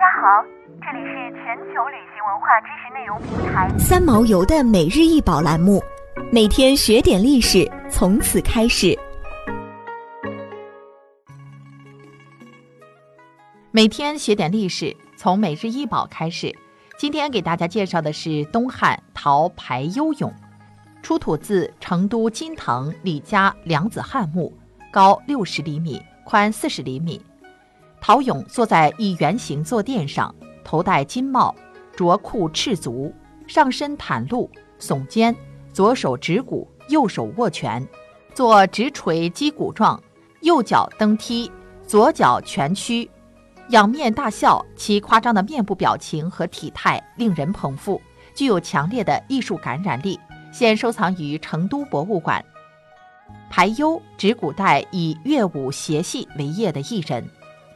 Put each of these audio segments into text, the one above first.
大家好，这里是全球旅行文化知识内容平台三毛游的每日一宝栏目，每天学点历史，从此开始。每天学点历史，从每日一宝开始。今天给大家介绍的是东汉陶排忧俑，出土自成都金堂李家梁子汉墓，高六十厘米，宽四十厘米。陶俑坐在一圆形坐垫上，头戴金帽，着裤赤足，上身袒露，耸肩，左手指骨，右手握拳，做直垂击鼓状，右脚蹬踢，左脚蜷曲，仰面大笑。其夸张的面部表情和体态令人捧腹，具有强烈的艺术感染力。现收藏于成都博物馆。排忧指古代以乐舞谐戏为业的艺人。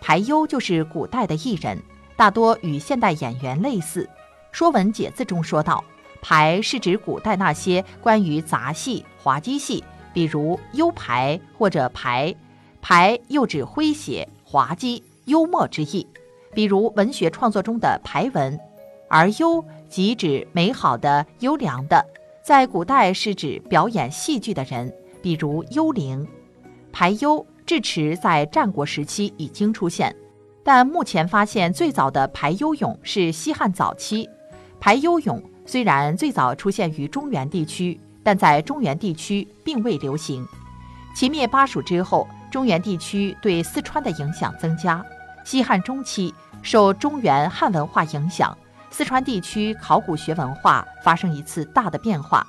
排忧就是古代的艺人，大多与现代演员类似。《说文解字》中说道：“排是指古代那些关于杂戏、滑稽戏，比如幽排或者排。排又指诙谐、滑稽、幽默之意，比如文学创作中的排文。而优即指美好的、优良的，在古代是指表演戏剧的人，比如幽灵。排忧。智齿在战国时期已经出现，但目前发现最早的排忧俑是西汉早期。排忧俑虽然最早出现于中原地区，但在中原地区并未流行。秦灭巴蜀之后，中原地区对四川的影响增加。西汉中期，受中原汉文化影响，四川地区考古学文化发生一次大的变化。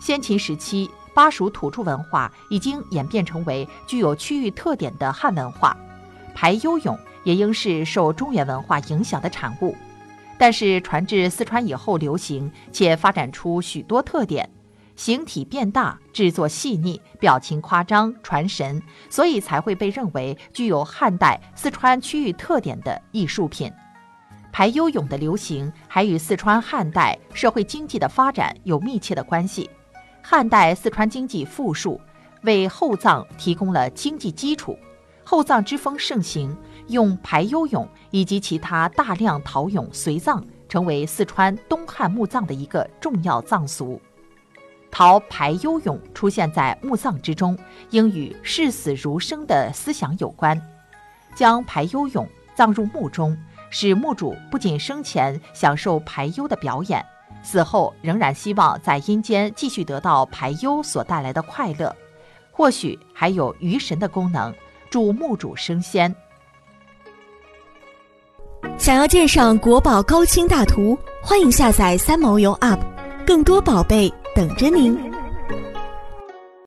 先秦时期。巴蜀土著文化已经演变成为具有区域特点的汉文化，排忧俑也应是受中原文化影响的产物。但是传至四川以后流行，且发展出许多特点，形体变大，制作细腻，表情夸张传神，所以才会被认为具有汉代四川区域特点的艺术品。排忧俑的流行还与四川汉代社会经济的发展有密切的关系。汉代四川经济富庶，为厚葬提供了经济基础。厚葬之风盛行，用排忧俑以及其他大量陶俑随葬，成为四川东汉墓葬的一个重要葬俗。陶排忧俑出现在墓葬之中，应与视死如生的思想有关。将排忧俑葬入墓中，使墓主不仅生前享受排忧的表演。死后仍然希望在阴间继续得到排忧所带来的快乐，或许还有鱼神的功能，助墓主升仙。想要鉴赏国宝高清大图，欢迎下载三毛游 App，更多宝贝等着您。